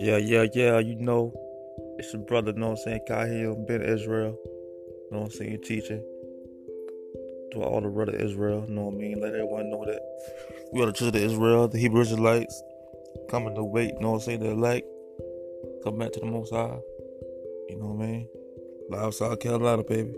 Yeah, yeah, yeah, you know, it's your brother, know what I'm saying, Cahill, Ben Israel, know what I'm saying, teaching to all the brother Israel, know what I mean, let everyone know that we are the children of Israel, the Hebrew Israelites, coming to wait, know what I'm saying, the like come back to the Most High, you know what I mean, live South Carolina, baby.